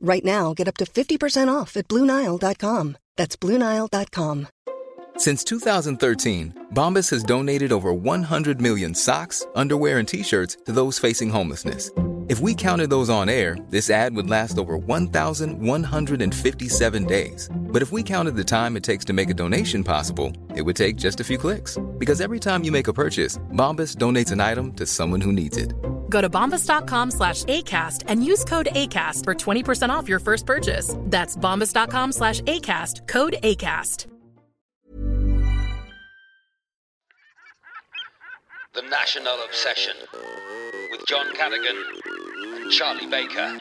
Right now, get up to 50% off at BlueNile.com. That's BlueNile.com. Since 2013, Bombas has donated over 100 million socks, underwear, and t shirts to those facing homelessness. If we counted those on air, this ad would last over 1,157 days. But if we counted the time it takes to make a donation possible, it would take just a few clicks. Because every time you make a purchase, Bombas donates an item to someone who needs it. Go to bombas.com slash ACAST and use code ACAST for 20% off your first purchase. That's bombas.com slash ACAST, code ACAST. The National Obsession with John Cadigan and Charlie Baker.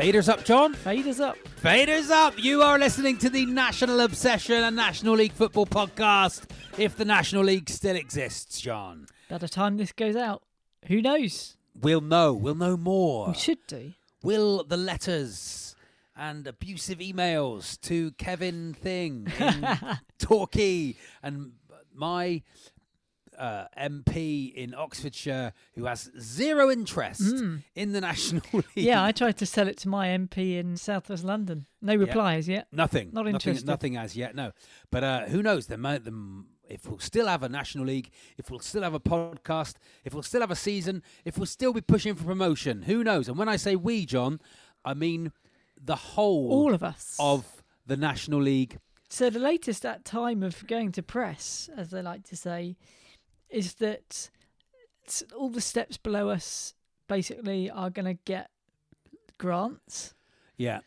Faders up, John. Faders up. Faders up. You are listening to the National Obsession a National League Football podcast. If the National League still exists, John, By the time this goes out, who knows? we'll know. We'll know more. We should do. Will the letters and abusive emails to Kevin Thing in Torquay and my uh, MP in Oxfordshire who has zero interest in the National League. Yeah, I tried to sell it to my MP in Southwest London. No reply as yet. Nothing. Not nothing, interested. Nothing as yet. No. But uh, who knows? There might, the, if we'll still have a national league, if we'll still have a podcast, if we'll still have a season, if we'll still be pushing for promotion, who knows? And when I say we, John, I mean the whole All of us. of the national league. So the latest at time of going to press, as they like to say, is that all the steps below us basically are going to get grants, Yeah.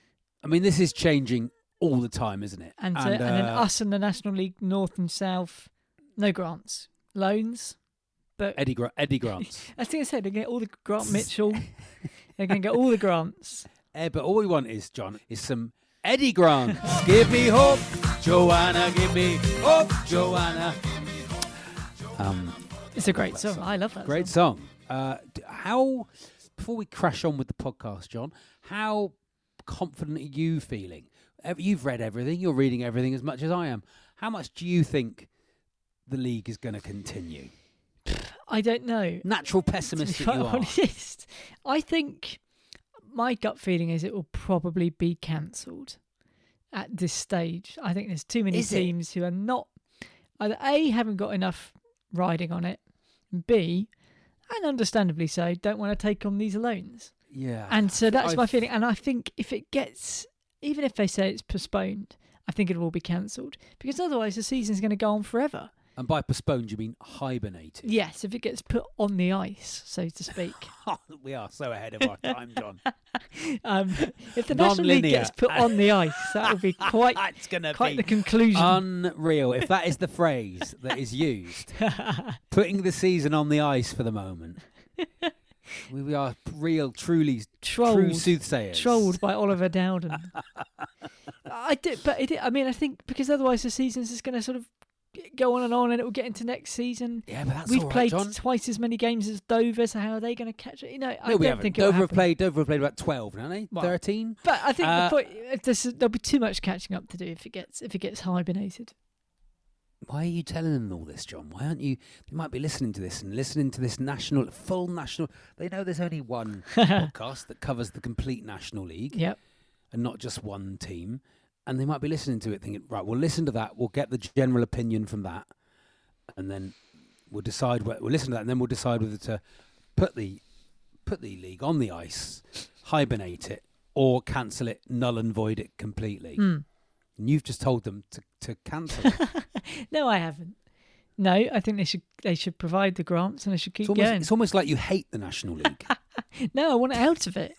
I mean, this is changing all the time, isn't it? and, so, and then uh, us and the National League North and South, no grants, loans. But Eddie, Gra- Eddie Grants. I think I said they get all the Grant Mitchell. they're going to get all the grants. Eh, but all we want is, John, is some Eddie Grants. give me hope, Joanna. Give me hope, Joanna. Um, It's a great song. I love that. great song. song. Uh, how, before we crash on with the podcast, John, how confident are you feeling? You've read everything. You're reading everything as much as I am. How much do you think the league is going to continue? I don't know. Natural To be pessimist that you are. honest, I think my gut feeling is it will probably be cancelled at this stage. I think there's too many Is it? teams who are not either A haven't got enough riding on it, and B, and understandably so, don't want to take on these loans. Yeah. And so that's my I've- feeling. And I think if it gets, even if they say it's postponed, I think it will be cancelled because otherwise the season's going to go on forever. And by postponed, you mean hibernated. Yes, if it gets put on the ice, so to speak. we are so ahead of our time, John. Um, if the National League gets put on the ice, that will be quite It's gonna quite be the conclusion. Unreal. If that is the phrase that is used, putting the season on the ice for the moment. We we are real, truly true Trolled. soothsayers. Trolled by Oliver Dowden. I do, but it, I mean, I think because otherwise the season's just going to sort of go on and on, and it will get into next season. Yeah, but that's We've all right, played John. twice as many games as Dover, so how are they going to catch it? You know, I No, we don't haven't. think Dover have played. Dover have played about twelve, haven't they? Well, Thirteen. But I think Uh, the point, there's, there'll be too much catching up to do if it gets if it gets hibernated. Why are you telling them all this, John? Why aren't you? They might be listening to this and listening to this national, full national. They know there's only one podcast that covers the complete national league. Yep. and not just one team. And they might be listening to it thinking, right, we'll listen to that, we'll get the general opinion from that, and then we'll decide. Where, we'll listen to that, and then we'll decide whether to put the put the league on the ice, hibernate it or cancel it, null and void it completely. Hmm. And you've just told them to, to cancel it. No, I haven't. No, I think they should they should provide the grants and they should keep it's, almost, going. it's almost like you hate the National League. No, I want out of it.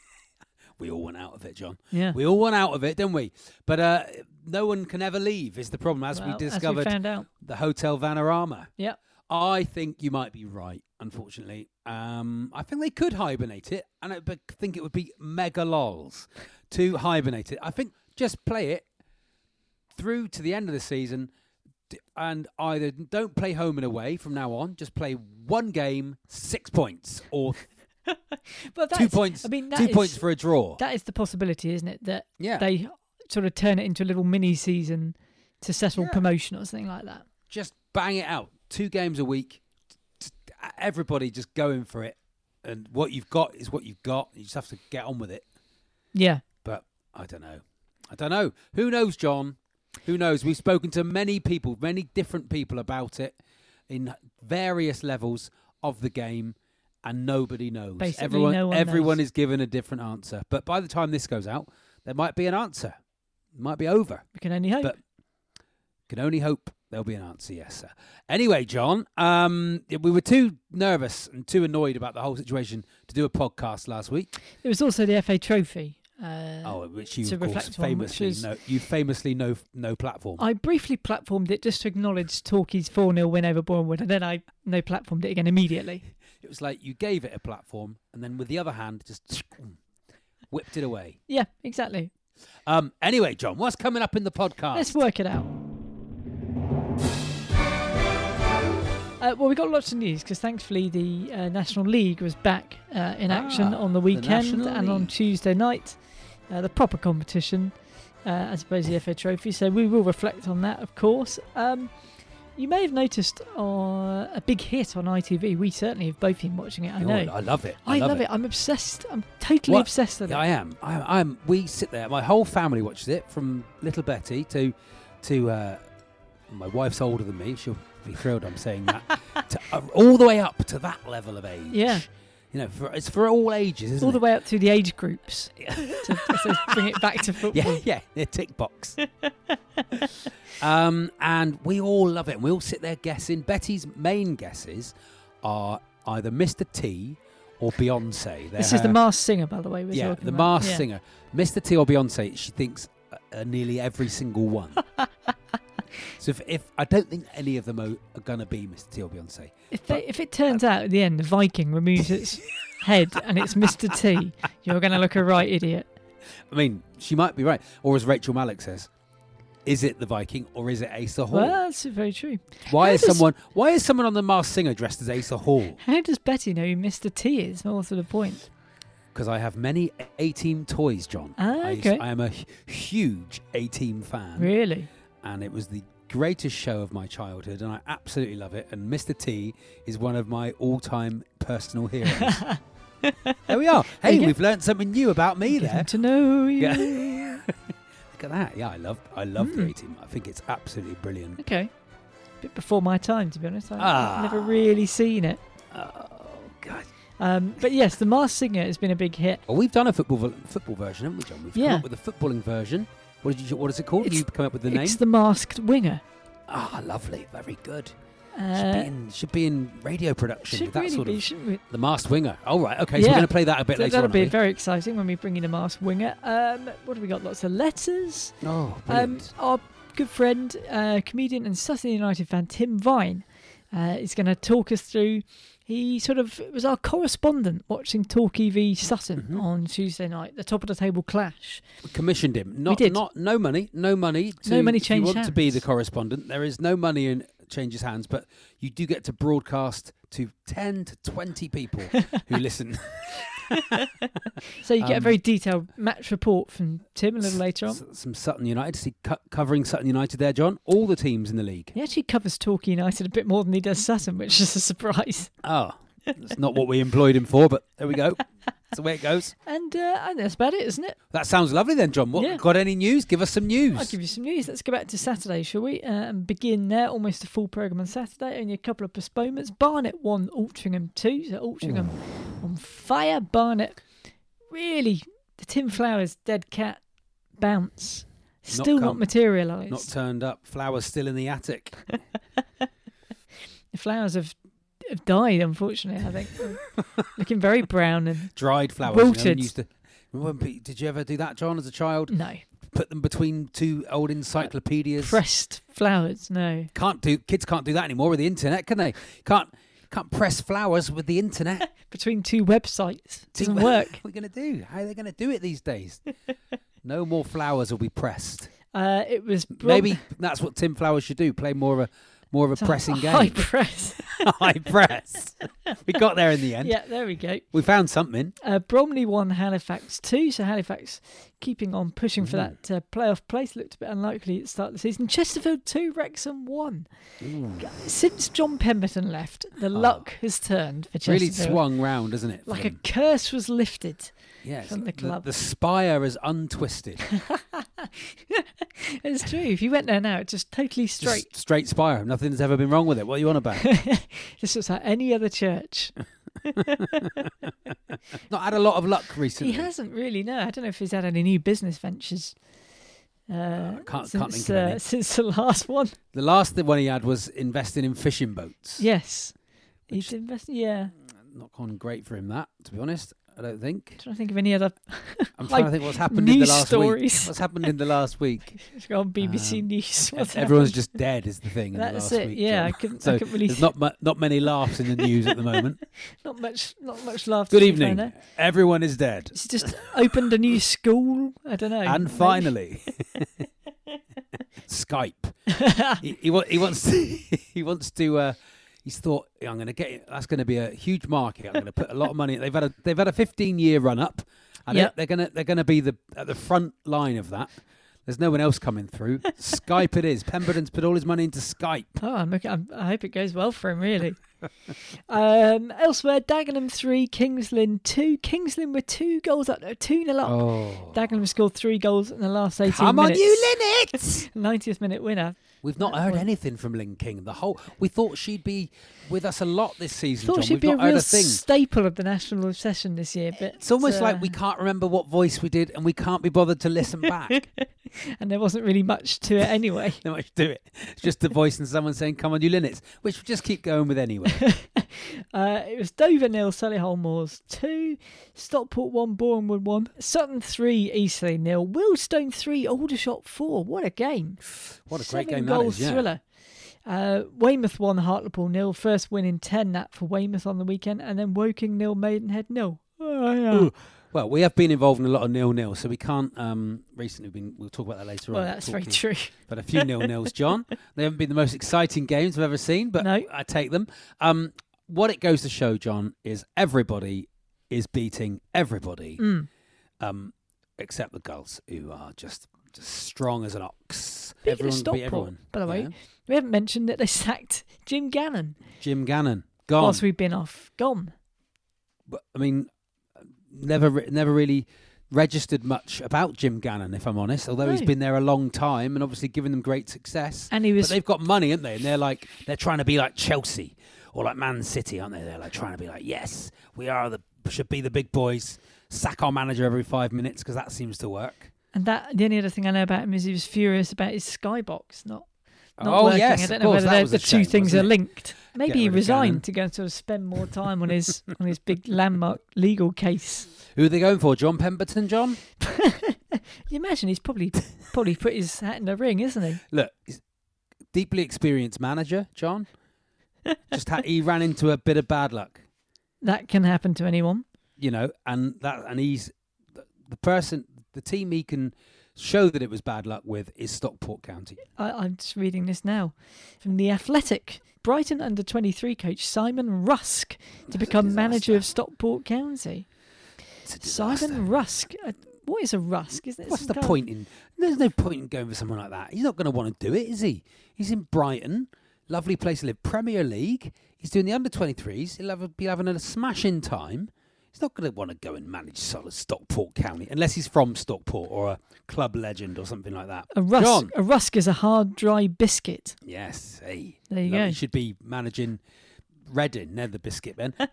We all want out of it, John. Yeah. We all want out of it, don't we? But uh, no one can ever leave, is the problem, as Well, we discovered. found out. the Hotel Vanarama. Yep. I think you might be right, unfortunately. Um, I think they could hibernate it, and I think it would be mega lols to hibernate it. I think just play it through to the end of the season and either don't play home and away from now on, just play one game, six points, or But two points, I mean, two is- points for a draw. That is the possibility, isn't it? That Yeah. they sort of turn it into a little mini season to settle Yeah. promotion or something like that. just bang it out. Two games a week. Everybody just going for it. And what you've got is what you've got. You just have to get on with it. Yeah. But I don't know. I don't know. Who knows, John? Who knows? We've spoken to many people, many different people about it in various levels of the game, and nobody knows. Basically, everyone, no one everyone knows. is given a different answer. But by the time this goes out, there might be an answer. It might be over. We can only hope. But can only hope there'll be an answer, yes, sir. Anyway, John, um, we were too nervous and too annoyed about the whole situation to do a podcast last week. There was also the FA Trophy. Uh, oh, which you of course on, famously is- no, you famously no no platform. I briefly platformed it just to acknowledge Torquay's 4 0 win over Bournemouth, and then I no platformed it again immediately. It was like you gave it a platform, and then with the other hand, just whipped it away. Yeah, exactly. Um, anyway, John, what's coming up in the podcast? Let's work it out. Uh, well, we got lots of news because thankfully the uh, National League was back uh, in action Ah, on the the weekend National and on Tuesday night, uh, the proper competition, uh, as opposed to the FA Trophy. So we will reflect on that, of course. Um, you may have noticed uh, a big hit on ITV. We certainly have both been watching it. I Oh, know. I love it. I, love, it. I'm obsessed. I'm totally What? obsessed with Yeah, it. I am. I, I'm. We sit there. My whole family watches it, from little Betty to to uh, my wife's older than me. She'll be thrilled I'm saying that. to, uh, all the way up to that level of age. Yeah. You know, for, it's for all ages, isn't All the it? way up to the age groups to, to bring it back to football. Yeah, yeah, tick box. um, and we all love it. And we all sit there guessing. Betty's main guesses are either Mr. T or Beyonce. They're This is the her- Masked Singer, by the way. Yeah, the. Mars Yeah. singer, Mr. T or Beyonce. She thinks uh, nearly every single one. So if, if I don't think any of them are, are gonna be Mr. T or Beyonce, If, they, if it turns out at the end the Viking removes its head and it's Mr. T, you're going to look a right idiot. I mean, she might be right. Or as Rachel Malik says, is it the Viking or is it Asa Hall? Well, that's very true. why how is does- someone? Why is someone on the Masked Singer dressed as Asa Hall? How does Betty know who Mr. T is? More to the point. Because I have many A Team toys, John. Ah, I, okay. I am a huge A Team fan. Really? And it was the greatest show of my childhood, and I absolutely love it. And Mr. T is one of my all-time personal heroes. there we are. Hey, we've learned something new about me Getting there. to know you. Yeah. Look at that. Yeah, I love, I love the Mm. A Team. I think it's absolutely brilliant. Okay. bit before my time, to be honest. I've Ah. never really seen it. Oh God. Um, but yes, The Masked Singer has been a big hit. Well, we've done a football football version, haven't we, John? We've come up with a footballing version. What did you? What is it called? It's- you come up with the name? It's The Masked Winger. Ah, lovely. Very good. should, Uh, be in, should be in radio production should with that really sort be, of we? the masked winger. All right. Okay. So we're going to play that a bit So later that'll on. be very exciting when we bring in a masked winger. Um, what have we got? Lots of letters. Oh, Um, our good friend, uh, comedian and Sutton United fan Tim Vine uh, is going to talk us through. He sort of was our correspondent watching Talk v Sutton Mhm. on Tuesday night, the top of the table clash. We commissioned him. Not, did. not, no money, no money. To, No money if you want to be the correspondent, there is no money in changes hands, but you do get to broadcast to ten to twenty people who listen. So you get a Um, very detailed match report from Tim a little later on. S- Some Sutton United. See, co- covering Sutton United there, John. All the teams in the league. He actually covers Torquay United a bit more than he does Sutton, which is a surprise. Oh, that's not what we employed him for, but there we go. That's the way it goes. And uh, think that's about it, isn't it? That sounds lovely then, John. What, Yeah. Got any news? Give us some news. I'll give you some news. Let's go back to Saturday, shall we? Uh, and begin there. Almost a full programme on Saturday. Only a couple of postponements. Barnet won, Altrincham two. So Altrincham on fire. Barnet really the Tim Flowers dead cat bounce still not, come. materialised. Not turned up. Flowers still in the attic. the flowers have have died, unfortunately. I think looking very brown and Dried flowers. you know, used to, remember, did you ever do that, John, as a child? no Put them between two old encyclopedias. pressed flowers. No, Can't do. Kids can't do that anymore with the internet, can they? Can't can't press flowers with the internet. between two websites Two- doesn't work. what are we gonna do? How are they gonna do it these days? no more flowers will be pressed. Uh, it was Maybe that's what Tim Flowers should do. Play more of a more of a pressing game. high press. High press. we got there in the end. yeah, there we go. We found something. Uh, Bromley won Halifax two, so Halifax keeping on pushing for Mm. that uh, playoff place. Looked a bit unlikely at the start of the season. Chesterfield two, Wrexham one. Since John Pemberton left, the luck has turned for Ah. Really swung round, isn't it? for Like a curse was lifted. Yes. from the club. The, spire is untwisted. It's true. If you went there now, it's just totally Just straight. straight spire. Nothing's ever been wrong with it. What are you on about? This looks like any other church. Not had a lot of luck recently. He hasn't really. No, I don't know if he's had any new business ventures. Uh, can't- can't since, of uh, since the last one. The last one he had was investing in fishing boats. Yes, he's invested. Yeah, Not gone great for him. That, to be honest, I don't think. I'm trying to think of any other. I'm Like trying to think what's happened in the last stories. week. What's happened in the last week? It's on BBC Um, News. What's Everyone's happened? just dead. Is the thing. In the That's last it. Week, yeah, I couldn't. So I couldn't really. There's not mu- not many laughs in the news at the moment. not much. Not much laughter. Good to be found evening. Everyone is dead. He's just opened a new school. I don't know. And finally, Skype. he, he, he wants to. he wants to. Uh, he's thought "Yeah, I'm going to get. it. That's going to be a huge market. I'm going to put a lot of money. They've had a. They've had a 15 year run up, and Yep. they're, going to. They're going to be the at the front line of that. There's no one else coming through. Skype it is. Pemberton's put all his money into Skype. Oh, I'm, I'm, I hope it goes well for him, really. um, elsewhere, Dagenham 3, Kings Lynn 2. Kings Lynn were two goals up, 2 0 up. Oh, Dagenham scored three goals in the last 18 come on, minutes. you Linnets! 90th minute winner. We've not heard anything from Lynn King. The whole we thought she'd be with us a lot this season. Thought John. she'd We've be a not heard real a thing. staple of the national obsession this year, but It's almost like uh, we can't remember what voice we did, and we can't be bothered to listen back. and there wasn't really much to it anyway. Not much to it. It's just the voice and someone saying, "Come on, you Linnets," which we just keep going with anyway. Uh, it was Dover nil, Solihull Moors two, Stockport one, Bournemouth one, Sutton three, Eastleigh nil, Wealdstone three, Aldershot four. What a game! What a great Seven game that goals is! Yeah. thriller. Uh, Weymouth won, Hartlepool nil. First win in ten that for Weymouth on the weekend, and then Woking nil, Maidenhead nil. Oh, yeah. Ooh. Well, we have been involved in a lot of nil-nil, so we can't. Um, recently, been we'll talk about that later Well, on. Well, that's very true. But a few nil-nils, John. They haven't been the most exciting games I've ever seen, but No. I take them. Um, what it goes to show, John, is everybody is beating everybody, Mm. um, except the Gulls, who are just just strong as an ox. Speaking everyone of beat Stockport, everyone. by the way, Yeah. we haven't mentioned that they sacked Jim Gannon Jim Gannon gone. whilst we've been off. Gone. But, I mean, never re- never really registered much about Jim Gannon, if I'm honest. Although he's been there a long time and obviously given them great success. And he was But they've got money, haven't they? And they're like they're trying to be like Chelsea or like Man City, aren't they? They're like trying to be like, yes, we are the should be the big boys. Sack our manager every five minutes because that seems to work. And that the only other thing I know about him is he was furious about his skybox not not oh working. yes, I don't know course, whether that they're- was the a two shame, things are linked. Maybe he resigned to go and sort of spend more time on his on his big landmark legal case. Who are they going for? John Pemberton, John? you imagine he's probably probably put his hat in the ring, isn't he? Look, he's a deeply experienced manager, John. Just ha- he ran into a bit of bad luck. That can happen to anyone. you know, and that and he's the- the person, the team he can show that it was bad luck with is Stockport County. I, I'm just reading this now from the Athletic. Brighton under 23 coach Simon Rusk to become manager of Stockport County. It's a disaster. Simon Rusk. Uh, what is a Rusk? Is it What's the point in? There's no point in going for someone like that. He's not going to want to do it, is he? He's in Brighton, lovely place to live, Premier League. He's doing the under 23s. He'll have a, be having a smashing time. He's not going to want to go and manage solid Stockport County unless he's from Stockport or a club legend or something like that. A rusk, John. a rusk is a hard, dry biscuit. Yes, hey. There you go. He should be managing Reading. They're the biscuit men.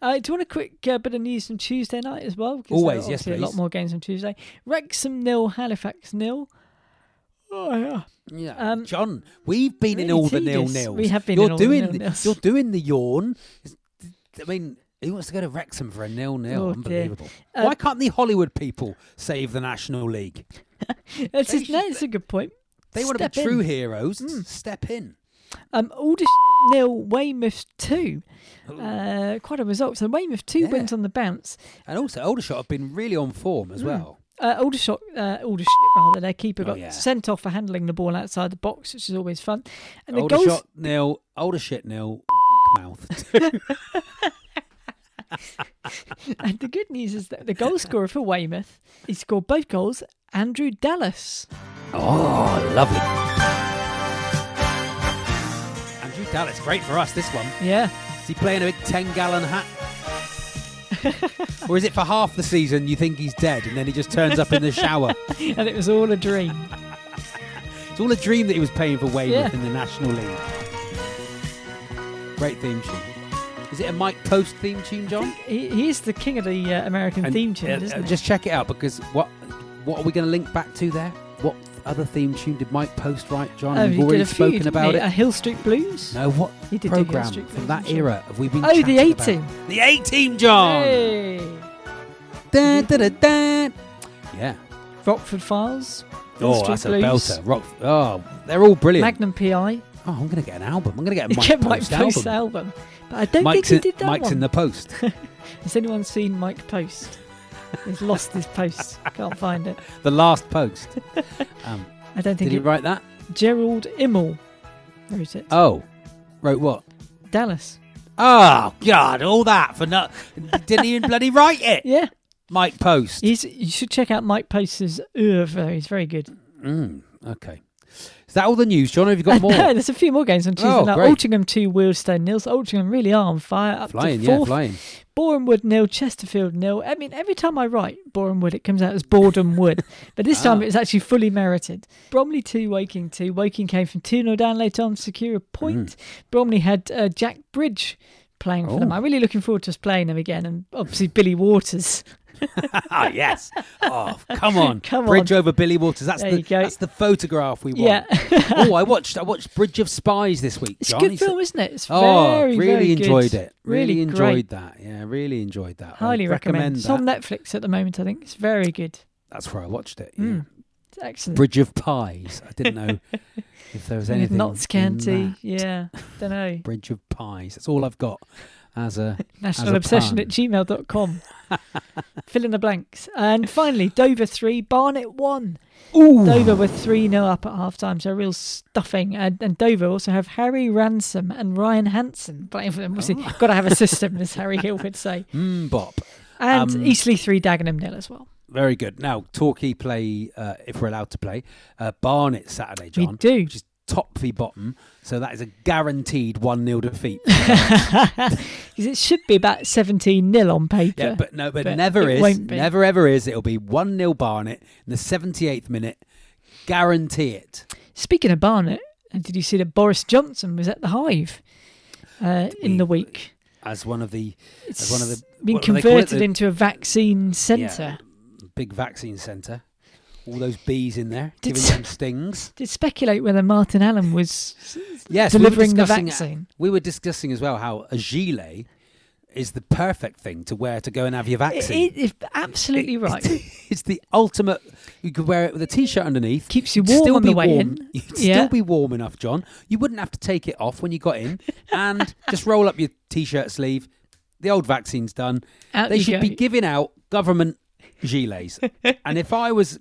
Uh, do you want a quick uh, bit of news from Tuesday night as well? there Always, yes, obviously A lot more games on Tuesday. Wrexham nil, Halifax nil. Oh yeah. Yeah, Um, John, we've been in really all the nil tedious. nils. We have been you're in all the doing nil-nils. You're doing the yawn. I mean, who wants to go to Wrexham for a nil nil? Oh. Unbelievable. Uh, Why can't the Hollywood people save the National League? That's, should- it's a good point. They want to be true in. heroes. Mm. Step in. Um, Aldish nil, Weymouth two. Uh, quite a result. So Weymouth two Yeah. wins on the bounce. And also, Aldershot have been really on form as Mm. well. Uh, Aldershot, uh, Aldership rather, their keeper Oh, got yeah. sent off for handling the ball outside the box, which is always fun. And the Aldershot goals, nil, Aldershot nil, mouth. and the good news is that the goal scorer for Weymouth, he scored both goals. Andrew Dallas. oh, lovely. Andrew Dallas, great for us, this one. Yeah, Is he playing a big 10 gallon hat? or is it for half the season you think he's dead and then he just turns up in the shower? and it was all a dream. It's all a dream that he was playing for Weymouth Yeah. in the National League. Great theme tune. Is it a Mike Post theme tune, John? He, he is the king of the uh, American And, theme tune, uh, isn't uh, he? Just check it out because what what are we going to link back to there? What other theme tune did Mike Post write, John? Oh, We've already a few, spoken about it. Uh, Hill Street Blues. no, what He did program from Blues, that sure. era have we been? Oh, the A team. The A team, John. Hey. Dun, dun, dun, dun. Yeah. Rockford Files. Hill Oh, Street that's a belter. Rock. Oh, they're all brilliant. Magnum PI. Oh, I'm going to get an album. I'm going to get a Mike get Post Mike Post album. album. But I don't Mike's, think he in, did that Mike's one. in the post. Has anyone seen Mike Post? He's lost his post. Can't find it. the last post. Um, I don't think did he it. write that? Jerrold Immel wrote it. Oh, wrote what? Dallas. Oh God! All that for not didn't even bloody write it. Yeah. Mike Post. He's. You should check out Mike Post's oeuvre. He's very good. Mm, okay. Is that all the news, John? Have you got more? no, there's a few more games on Tuesday Oh, night. great. Altrincham 2, Wealdstone nil. So Altrincham really are on fire. Up flying, to yeah, flying. Boreham Wood nil, Chesterfield nil. I mean, every time I write Boreham Wood, it comes out as Boredom Wood. But this time it was actually fully merited. Bromley 2, Woking 2. Woking came from 2 0 down later on to secure a point. Mm. Bromley had uh, Jack Bridge playing for them. Oh. I'm really looking forward to us playing them again. And obviously Billy Waters. Ah, yes. Oh, come on. Come Bridge on. over Billy Waters. That's There the that's the photograph we want. Yeah. oh, I watched I watched Bridge of Spies this week, It's John. a good film, isn't it? It's Oh, very, really very enjoyed good. it. Really, Really enjoyed great. that. Yeah, really enjoyed that. Highly recommend. It. It's on. Netflix at the moment, I think. It's very good. That's where I watched it. Yeah. Mm. It's excellent. Bridge of Pies. I didn't know if there was anything. County. that. Yeah. Don't know. Bridge of Pies. That's all I've got as a National a obsession pun. at gmail.com. Fill in the blanks. And finally, Dover 3, Barnet 1. Ooh. Dover were 3 0 up at half time, so a real stuffing. And, and Dover also have Harry Ransom and Ryan Hansen playing for them. Obviously, Oh. got to have a system, as Harry Hill would say. Mm, bop. And Um, Eastleigh 3, Dagenham nil as well. Very good. Now, Torquay play, uh, if we're allowed to play, uh, Barnet Saturday, John. We do. Which is top v bottom. So that is a guaranteed 1 0 defeat. Because it should be about 17 nil on paper. yeah, but no, but, But never is. Never ever is. It'll be 1 0 Barnet in the 78th minute. Guarantee it. Speaking of Barnet, uh, did you see that Boris Johnson was at the Hive uh, in the week? As one of the It's as one of the been what do they call it? converted The- into a vaccine centre. big vaccine centre. All those bees in there Did giving them stings. Did speculate whether Martin Allen was Yes, we delivering the discussing- vaccine. We were discussing as well how a gilet is the perfect thing to wear to go and have your vaccine. it, it's absolutely It- right. It's the ultimate. You could wear it with a t-shirt underneath. Keeps you warm still on be the way warm. in. You'd Yeah. still be warm enough, John. You wouldn't have to take it off when you got in, and just roll up your t-shirt sleeve. The old vaccine's done. Out they should go. be giving out government gilets. and if I was,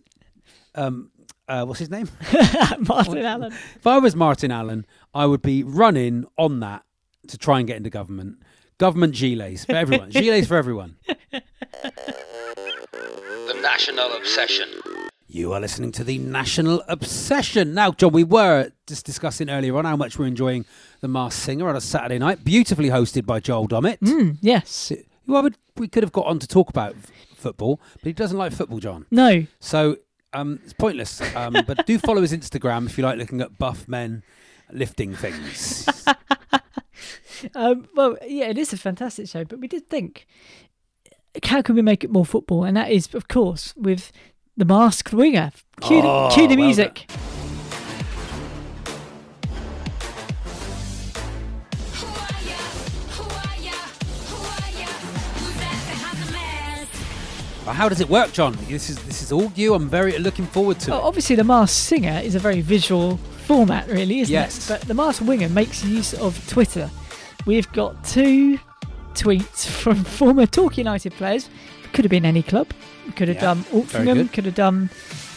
um, uh, what's his name? Martin Allen. If I was Martin Allen, I would be running on that to try and get into government. Government gilets for everyone. gilets for everyone. The National Obsession. You are listening to the National Obsession. Now, John, we were just discussing earlier on how much we're enjoying The Masked Singer on a Saturday night, beautifully hosted by Joel Dommett. Mm, yes. Who I would, we could have got on to talk about f- football, but he doesn't like football, John. No. So um, it's pointless. Um, but do follow his Instagram if you like looking at buff men lifting things. Um, well, yeah, it is a fantastic show, but we did think, how can we make it more football? And that is, of course, with the masked winger. Cue, the- Oh, cue the music. Well, How does it work, John? This is this is all you. I'm very looking forward to Well, it. obviously, the masked singer is a very visual format, really, isn't Yes. it? But the masked winger makes use of Twitter. We've got two tweets from former Talk United players. Could have been any club. Could have Yeah, done Altrincham. Could have done,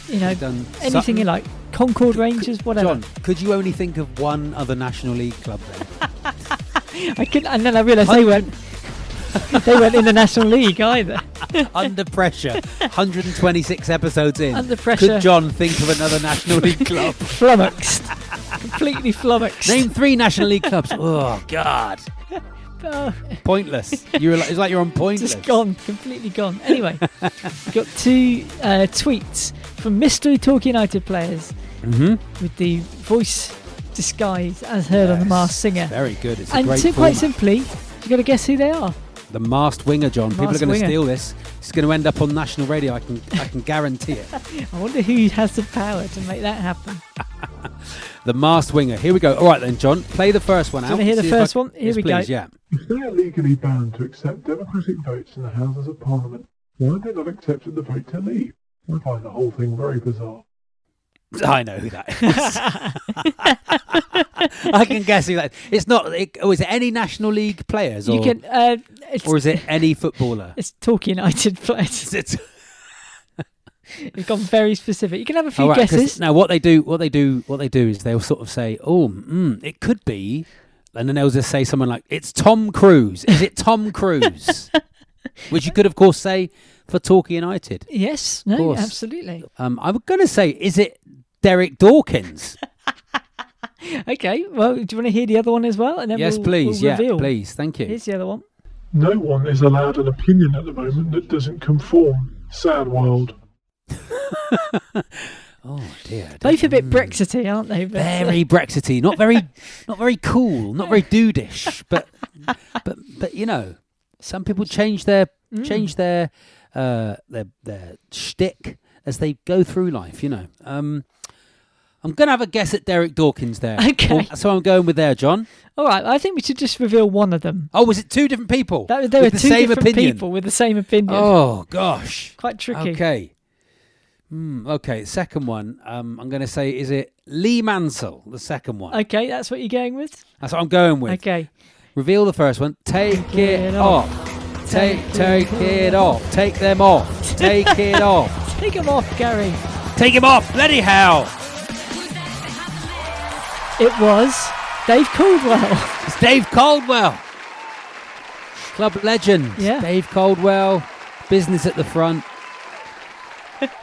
you know, done anything Sutton. you like. Concord Rangers, whatever. John, could you only think of one other National League club then? I could, and then I realised they weren't. they weren't in the National League either. Under pressure, 126 episodes in. Under pressure. Could John think of another National League club? Flummoxed, completely flummoxed. Name three National League clubs. Oh God, Oh, pointless. You're like, it's like you're on pointless. just gone, completely gone. Anyway, got two uh, tweets from mystery Talk United players Mm-hmm. with the voice disguised as heard on the Masked Singer. Very good. It's a And to quite simply, you've got to guess who they are. The masked winger, John. People are going to steal this. It's going to end up on national radio. I can, I can guarantee it. I wonder who has the power to make that happen. The masked winger. Here we go. All right then, John. Play the first one Do out. wanna hear the See I first one? Here yes, we go. Yeah. If they are legally bound to accept democratic votes in the Houses of Parliament, why have they not accepted the vote to leave? I find the whole thing very bizarre. I know who that is. I can guess who that. It's not. It, oh, is it any National League players, or, you can. Uh, or is it any footballer? It's Talk United players. Is it- It's gone very specific. You can have a few right, guesses. Now, what they do, what they do, what they do is they'll sort of say, "Oh, mm, it could be," and then they'll just say someone like, "It's Tom Cruise." Is it Tom Cruise? Which you could, of course, say for Torquay United. Yes, no, absolutely. Um, I'm going to say, is it Derek Dawkins? Okay, well, do you want to hear the other one as well? And then yes, we'll, please. we'll yeah, please. Thank you. Here's the other one. No one is allowed an opinion at the moment that doesn't conform. Sad world. oh dear. Both a bit Mm. Brexity, aren't they? But, uh, very Brexity, not very, not very cool, not very dudeish, but, but, but you know, some people change their Mm. change their uh, their their shtick as they go through life. You know, um, I'm gonna have a guess at Derek Dawkins there. Okay. So I'm going with there, John. All right, I think we should just reveal one of them. Oh, was it two different people? That, there were the two same different opinion? people with the same opinion. Oh gosh. Quite tricky. Okay. Hmm, okay, second one. Um, I'm going to say, is it Lee Mansell? The second one. Okay, that's what you're going with? That's what I'm going with. Okay. Reveal the first one. Take Take it off. off. Take take it off. Take them off. Take it off. Take them off, Gary. Take him off. Bloody hell. It was Dave Caldwell. It's Dave Caldwell. Club legend. Yeah. Dave Caldwell. Business at the front.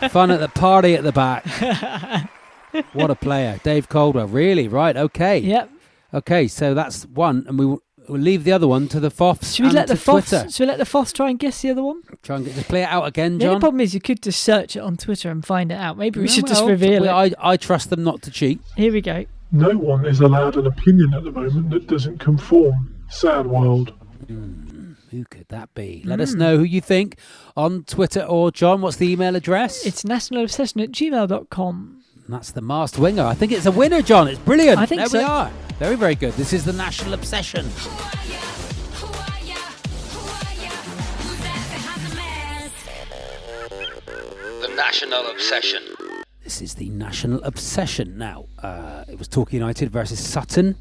Fun at the party at the back. what a player. Dave Caldwell. Really? Right. Okay. yep. Okay. So that's one. And we will we'll leave the other one to the Foffs Should we let the? Twitter. Should we let the Foss try and guess the other one? Try and get, just play it out again, The only John. problem is you could just search it on Twitter and find it out. Maybe we No, should just reveal well, it. I, I trust them not to cheat. Here we go. No one is allowed an opinion at the moment that doesn't conform. Sad world. Hmm, who could that be? Let us know who you think on Twitter or John. What's the email address? It's nationalobsession at gmail.com. And that's the masked winger. I think it's a winner, John. It's brilliant. I think there we so. are. Very, very good. This is the national obsession. The National Obsession. This is the national obsession. Now, uh, it was Torquay United versus Sutton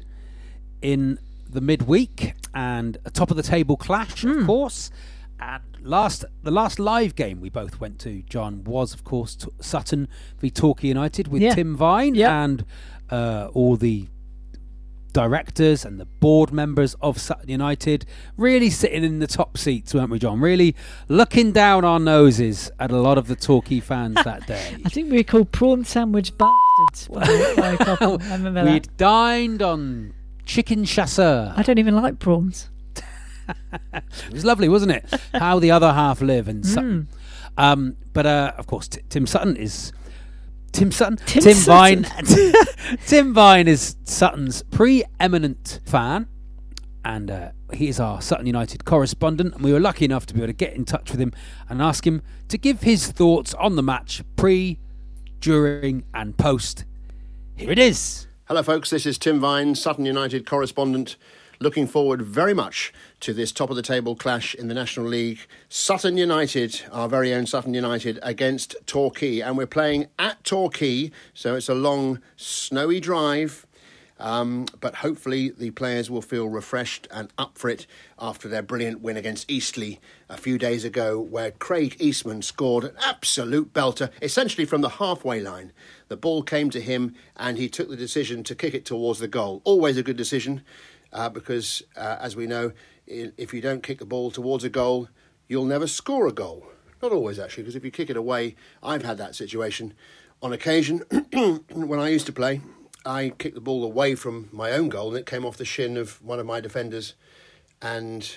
in the midweek, and a top of the table clash, Hmm. of course. And last, the last live game we both went to, John, was of course t- Sutton v Torquay United with Yeah. Tim Vine Yep. and uh, all the directors and the board members of Sutton United really sitting in the top seats, weren't we, John? Really looking down our noses at a lot of the Torquay fans that day. I think we were called prawn sandwich bastards by, by a couple. That. We'd dined on chicken chasseur. I don't even like prawns. It was lovely, wasn't it? How the other half live in Sutton. Um, but uh, of course, t- Tim Sutton is Tim Sutton. Tim Vine. Tim Vine is Sutton's preeminent fan. and uh, he is our Sutton United correspondent. And we were lucky enough to be able to get in touch with him and ask him to give his thoughts on the match pre, during, and post. Here it is. Hello, folks. This is Tim Vine, Sutton United correspondent. Looking forward very much to this top of the table clash in the National League. Sutton United, our very own Sutton United, against Torquay. And we're playing at Torquay, so it's a long, snowy drive. Um, but hopefully, the players will feel refreshed and up for it after their brilliant win against Eastleigh a few days ago, where Craig Eastmond scored an absolute belter, essentially from the halfway line. The ball came to him, and he took the decision to kick it towards the goal. Always a good decision uh, because, uh, as we know, if you don't kick the ball towards a goal, you'll never score a goal. Not always, actually, because if you kick it away, I've had that situation on occasion when I used to play. I kicked the ball away from my own goal, and it came off the shin of one of my defenders, and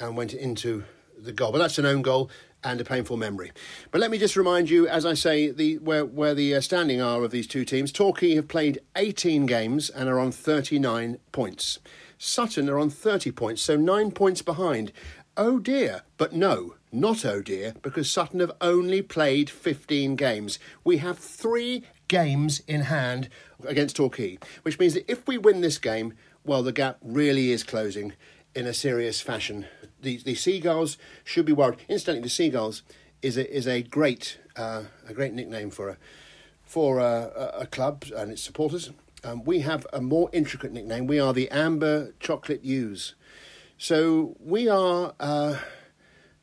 and went into the goal. But that's an own goal and a painful memory. But let me just remind you, as I say, the where where the uh, standing are of these two teams. Torquay have played 18 games and are on 39 points. Sutton are on 30 points, so nine points behind. Oh dear, but no, not oh dear, because Sutton have only played 15 games. We have three games in hand against Torquay, which means that if we win this game, well, the gap really is closing in a serious fashion. The, the Seagulls should be worried. Incidentally, the Seagulls is a, is a great uh, a great nickname for a for a, a club and its supporters. Um, we have a more intricate nickname. We are the Amber Chocolate Ewes. So we are, uh,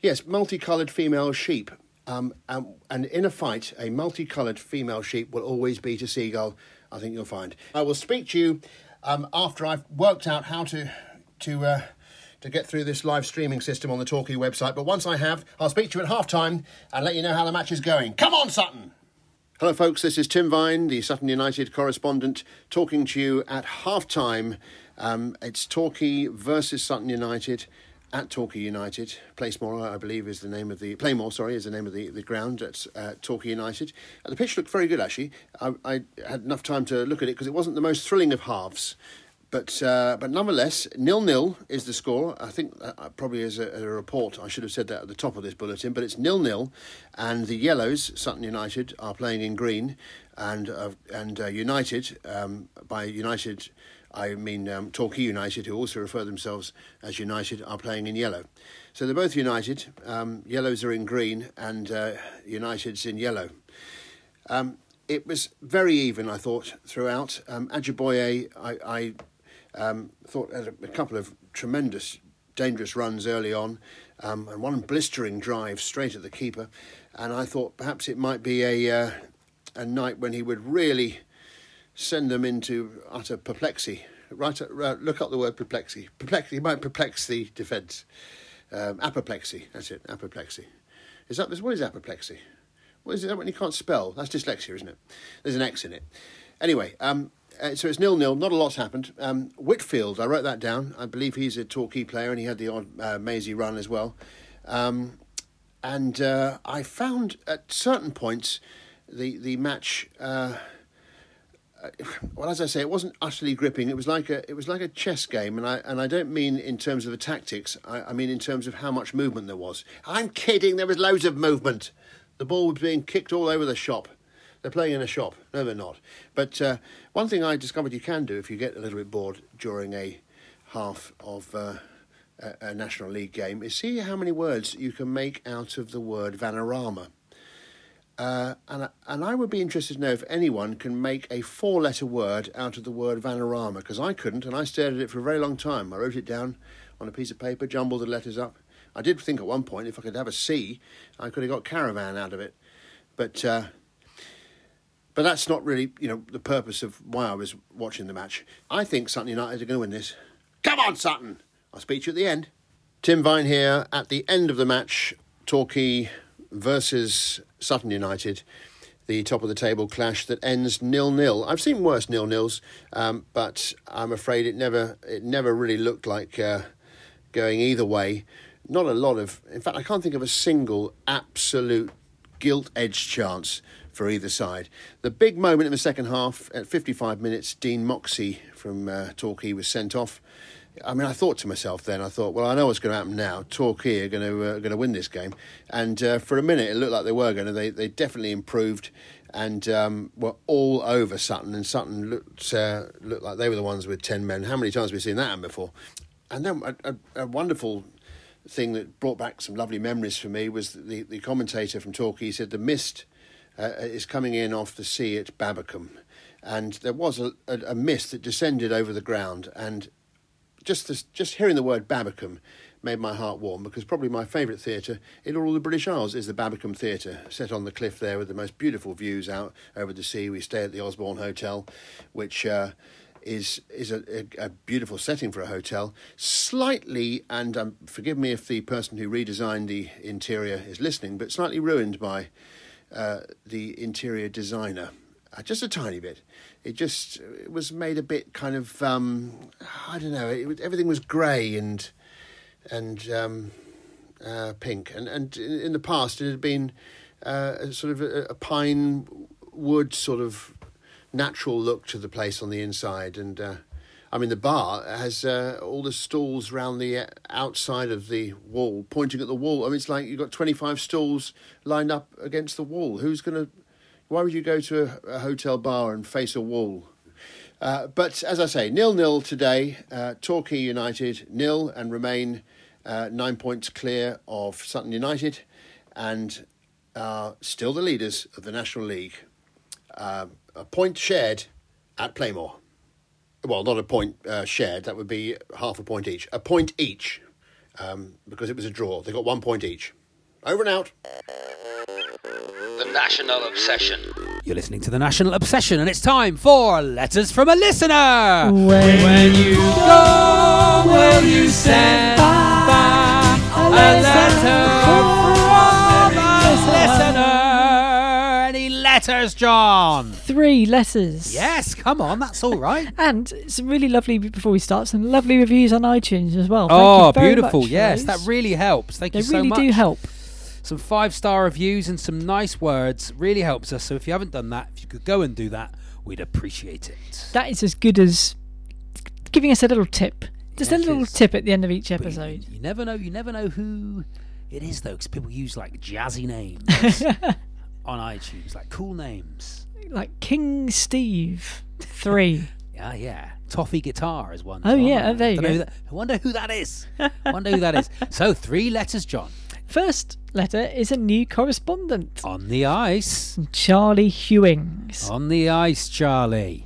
yes, multicoloured female sheep. Um, and, and in a fight, a multicoloured female sheep will always beat a seagull. I think you'll find. I will speak to you um, after I've worked out how to to uh, to get through this live streaming system on the Torquay website. But once I have, I'll speak to you at half time and let you know how the match is going. Come on, Sutton! Hello, folks. This is Tim Vine, the Sutton United correspondent, talking to you at half time. Um, it's Torquay versus Sutton United at Torquay United. Placemore, I believe, is the name of the Plainmoor. Sorry, is the name of the, the ground at uh, Torquay United. Uh, the pitch looked very good actually. I, I had enough time to look at it because it wasn't the most thrilling of halves. But uh, but nonetheless, nil nil is the score. I think uh, probably as a, a, report, I should have said that at the top of this bulletin. But it's nil nil, and the Yellows, Sutton United, are playing in green, and uh, and uh, United um, by United. I mean, um, Torquay United, who also refer themselves as United, are playing in yellow. So they're both United. Um, yellows are in green, and uh, United's in yellow. Um, it was very even, I thought, throughout. Um, Ajiboye, I, I um, thought had a, a, couple of tremendous, dangerous runs early on, um, and one blistering drive straight at the keeper. And I thought perhaps it might be a uh, a night when he would really send them into utter perplexity. Right, uh, look up the word perplexity. Perplexity might perplex the defence. Um, apoplexy. That's it. Apoplexy. Is that what is apoplexy? What is it when you can't spell? That's dyslexia, isn't it? There's an X in it. Anyway, um, uh, so it's nil nil. Not a lot's happened. Um, Whitfield, I wrote that down. I believe he's a Torquay player, and he had the odd uh, run as well. Um, and uh, I found at certain points the the match. Uh, uh, well, as I say, it wasn't utterly gripping. It was like a it was like a chess game, and I and I don't mean in terms of the tactics. I, I mean in terms of how much movement there was. I'm kidding. There was loads of movement. The ball was being kicked all over the shop. They're playing in a shop. No, they're not. But uh, one thing I discovered you can do if you get a little bit bored during a half of uh, a, a, National League game is see how many words you can make out of the word Vanarama. Uh, and, and I would be interested to know if anyone can make a four letter word out of the word Vanarama, because I couldn't, and I stared at it for a very long time. I wrote it down on a piece of paper, jumbled the letters up. I did think at one point if I could have a C, I could have got caravan out of it. But uh, but that's not really, you know, the purpose of why I was watching the match. I think Sutton United are going to win this. Come on, Sutton! I'll speak to you at the end. Tim Vine here at the end of the match. Torquay versus Sutton United. The top of the table clash that ends nil nil. I've seen worse nil nils, um, but I'm afraid it never it never really looked like uh, going either way. Not a lot of, in fact, I can't think of a single absolute gilt edged chance for either side. The big moment in the second half at 55 minutes, Dean Moxey from uh, Torquay was sent off. I mean, I thought to myself then, I thought, well, I know what's going to happen now. Torquay are going to uh, going to win this game, and uh, for a minute it looked like they were going to. They they definitely improved, and um, were all over Sutton, and Sutton looked uh, looked like they were the ones with ten men. How many times have we seen that before? And then a, a, a wonderful thing that brought back some lovely memories for me was the the commentator from Torquay said the mist uh, is coming in off the sea at Babbacombe, and there was a, a, a mist that descended over the ground and just this, just hearing the word Babbacombe made my heart warm because probably my favourite theatre in all the British Isles is the Babbacombe Theatre, set on the cliff there with the most beautiful views out over the sea. We stay at the Osborne Hotel, which uh, is is a, a, a, beautiful setting for a hotel. Slightly, and um, forgive me if the person who redesigned the interior is listening, but slightly ruined by uh, the interior designer. Uh, just a tiny bit it just it was made a bit kind of um, I don't know. It, everything was grey and and um, uh, pink, and and in, in, the past it had been uh, sort of a, a, pine wood sort of natural look to the place on the inside, and uh, I mean the bar has uh, all the stalls around the uh, outside of the wall, pointing at the wall. I mean it's like you've got twenty five stalls lined up against the wall. Who's going to why would you go to a, a hotel bar and face a wall? Uh, but as I say, nil nil today. Uh, Torquay United nil and remain uh, nine points clear of Sutton United, and are still the leaders of the National League. Uh, a point shared at Plainmoor. Well, not a point uh, shared. That would be half a point each. A point each, um, because it was a draw. They got one point each. Over and out. The National Obsession. You're listening to The National Obsession, and it's time for Letters from a Listener. When, when you go, will you send back a letter letters, John? Three letters. Yes, come on, that's all right. and some really lovely, before we start, some lovely reviews on iTunes as well. Thank oh, you very beautiful. much, Yes, that really helps. Thank they you so really much. do help. some five star reviews and some nice words really helps us. So if you haven't done that, if you could go and do that, we'd appreciate it. That is as good as giving us a little tip. Just Yeah, a little tip at the end of each But you- episode. You, never know. You never know who it is though, because people use like jazzy names on iTunes, like cool names. like King Steve three. Yeah, yeah. Toffee guitar is one. Oh, yeah, I there you go. that- I wonder who that is. I wonder who that is. So three letters, John. First letter is a new correspondent, On the ice. Charlie Hewings. On the ice, Charlie.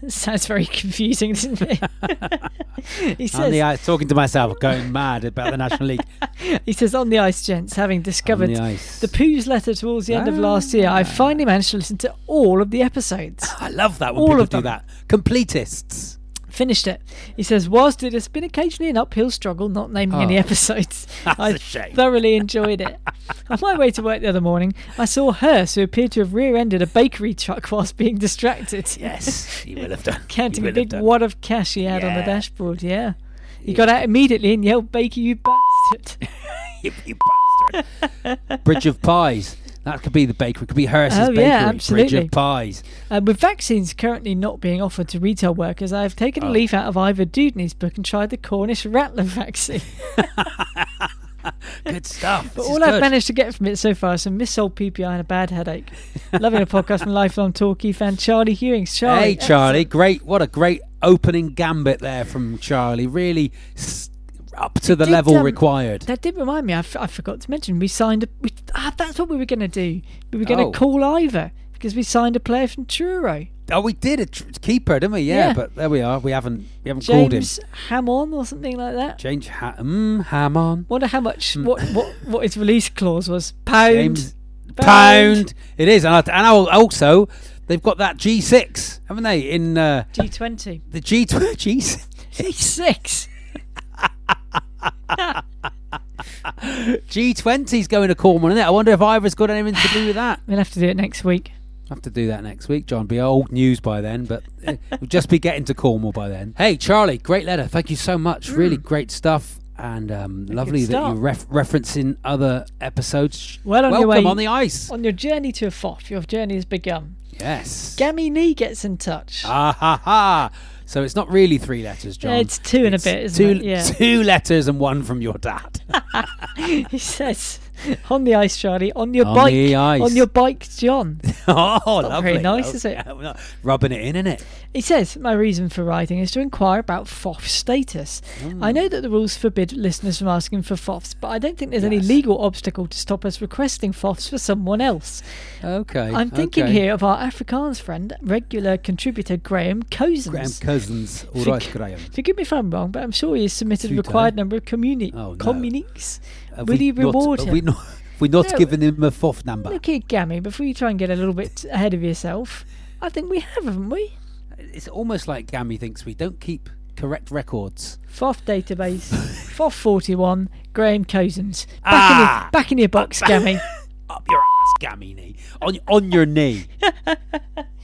Sounds very confusing, doesn't it? he On the ice, talking to myself, going mad about the National League. he says, on the ice, gents, having discovered the the Pooh's letter towards the end of last year, I ah. finally managed to listen to all of the episodes. Ah, I love that when All people of do them. that. Completists. Finished it. He says, whilst it has been occasionally an uphill struggle not naming any Oh, episodes, that's I a shame. thoroughly enjoyed it. On my way to work the other morning, I saw Hearst, who appeared to have rear ended a bakery truck whilst being distracted. Yes, he will have done. Counting a big done. wad of cash he had on the dashboard, yeah. He got out immediately and yelled, Baker, you bastard. you, you bastard. Bridge of Pies. That could be the bakery. It could be Hearst's Oh, Bakery. yeah, Bridge absolutely. of Pies. Uh, with vaccines currently not being offered to retail workers, I have taken a Oh. leaf out of Ivor Dudney's book and tried the Cornish rattler vaccine. Good stuff. But This all I've good. managed to get from it so far is some missold PPI and a bad headache. Loving a podcast from lifelong Torquay fan Charlie Hewings. Charlie, Hey, Charlie. Great. What a great opening gambit there from Charlie. Really s- up to the did, level um, required. That did remind me. I, f- I forgot to mention we signed. A, we, ah, that's what we were going to do. We were going to Oh. call Ivor because we signed a player from Truro, Oh, we did a tr- keeper, didn't we? Yeah, Yeah. but there we are. We haven't we haven't called him. James Hammond or something like that. James ha- mm, Hammond. Wonder how much what what what his release clause was. Pound. James Pound. It is, and, I, and al- also they've got that G6, haven't they? In uh, G twenty. the G G6. G six. G20's going to Cornwall, isn't it? I wonder if Ivor's got anything to do with that. We'll have to do it next week. have to do that next week, John. Be old news by then, but eh, we'll just be getting to Cornwall by then. Hey, Charlie, great letter. Thank you so much. Really great stuff. And um, lovely that you're ref- referencing other episodes. Well on Welcome your way on the ice. On your journey to a FOF, your journey has begun. Yes. Gammy Nee gets in touch. Ah ha ha. So it's not really three letters, John. Yeah, it's two and a bit, isn't two, it? Yeah. Two letters and one from your dad. he says, "On the ice, Charlie. On your On bike. the ice. On your bike, John." oh, Not lovely. very nice, Oh, is it? yeah, Rubbing it in, isn't it? He says, My reason for writing is to inquire about FOF status. Hmm. I know that the rules forbid listeners from asking for FOFs, but I don't think there's any legal obstacle to stop us requesting FOFs for someone else. Okay. I'm thinking okay. here of our Afrikaans friend, regular contributor Graham Cozens. Graham Cousins. All right, Graham. Forgive me if I'm wrong, but I'm sure he has submitted a required number of communi- Oh, no. communiques. Have Will we you not- reward have him? We not, we not No. given him a fourth number. Look here, Gammy, before you try and get a little bit ahead of yourself, I think we have, haven't we? It's almost like Gammy thinks we don't keep correct records. FOF database, FOF 41, Graham Cozens. Back, Ah! in your, back in your box, Gammy. Up your ass, Gammy knee. On, on your knee.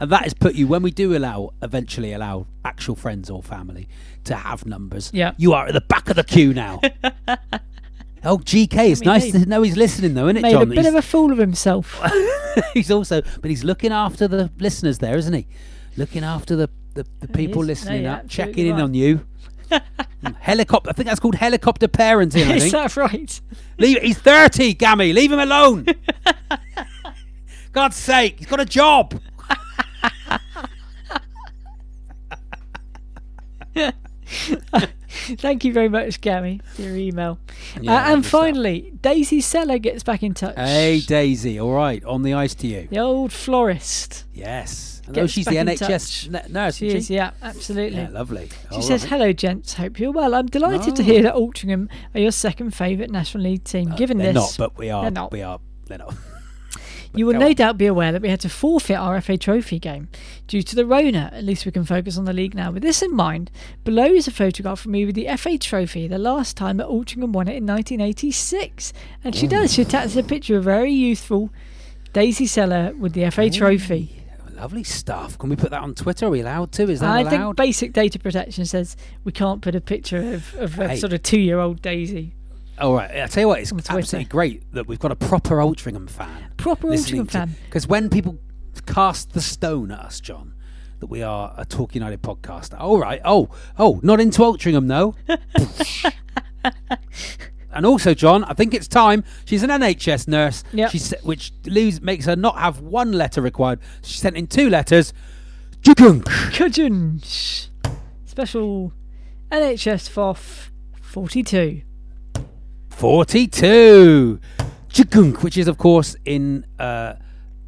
and that has put you, when we do allow, eventually allow actual friends or family to have numbers, Yeah. you are at the back of the queue now. oh, GK, it's Gammy nice to know he's listening though, isn't it, Made John? a bit He's- of a fool of himself. he's also, but he's looking after the listeners there, isn't he? Looking after the, the, the people is. No, listening up, checking in on you. Mm, helicopter, I think that's called helicopter parenting. Is that right? Leave, he's 30, Gammy. Leave him alone. God's sake, he's got a job. Thank you very much, Gammy, for your email. Yeah, uh, and finally, Daisy Seller gets back in touch. Hey, Daisy. All right, on the ice to you. The old florist. Yes. Oh, she's the NHS n- nurse. She isn't is, yeah, absolutely. Yeah, lovely. She All says, right. "Hello, gents. Hope you're well. I'm delighted to Oh. hear that Altrincham are your second favourite National League team. Given Uh, They're this, not, but we are. they're not. We are. They're not. You will no on. doubt be aware that we had to forfeit our FA Trophy game due to the Rona. At least we can focus on the league now. With this in mind, below is a photograph from me with the FA Trophy, the last time that Altrincham won it in 1986. And she does. She attaches a picture of a very youthful Daisy Seller with the FA Trophy. Lovely stuff. Can we put that on Twitter? Are we allowed to? Is that I allowed? think basic data protection says we can't put a picture of, of a sort of two-year-old Daisy. All right. I tell you what, it's absolutely great that we've got a proper Altrincham fan. Proper Altrincham fan. Because when people cast the stone at us, John, that we are a Talk United podcast. All right. Oh, oh, not into Altrincham, though. and also, John, I think it's time. She's an NHS nurse. Yep. She's, which lose, makes her not have one letter required. She sent in two letters. Special NHS FOF 42. 42 Jugunk, which is of course in uh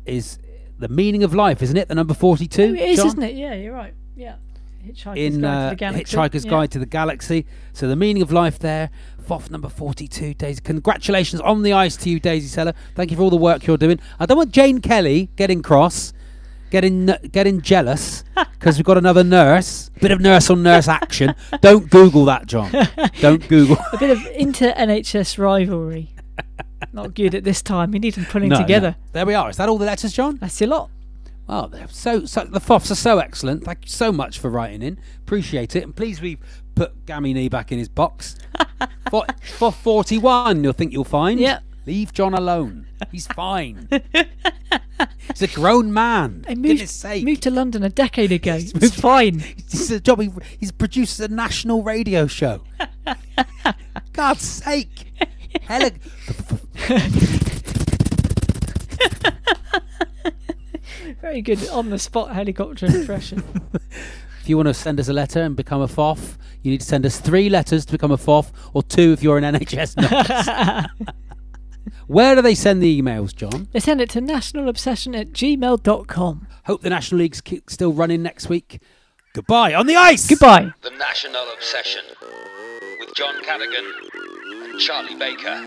is the meaning of life isn't it the number 42 Oh, it is, John? isn't it? Yeah, you're right. Yeah. Hitchhiker's in Guide uh, to the Galaxy. Hitchhiker's Yeah. Guide to the Galaxy so the meaning of life there FOF number 42 Daisy congratulations on the ice to you Daisy Seller thank you for all the work you're doing I don't want Jane Kelly getting cross getting getting jealous because we've got another nurse bit of nurse on nurse action don't google that John don't google A bit of inter NHS rivalry. Not good at this time. We need them pulling No, no. together. there we are is that all the letters John That's a lot. Well, they're so, so the FOFs are so excellent. Thank you so much for writing in. Appreciate it. And please, we put Gammy Knee back in his box. for, for 41, you'll think you'll find. Yeah. Leave John alone. He's fine. He's a grown man. I Goodness moved, sake. moved to London a decade ago. It's moved- fine. He's a job. He, he's produced a national radio show. God's sake. Heli- Very good on the spot helicopter impression. If you want to send us a letter and become a FOF, you need to send us three letters to become a FOF, or two if you're an NHS nurse. Where do they send the emails, John? they send it to nationalobsession at gmail.com. Hope the National League's ki- still running next week. Goodbye on the ice. Goodbye. The National Obsession with John Cadigan and Charlie Baker.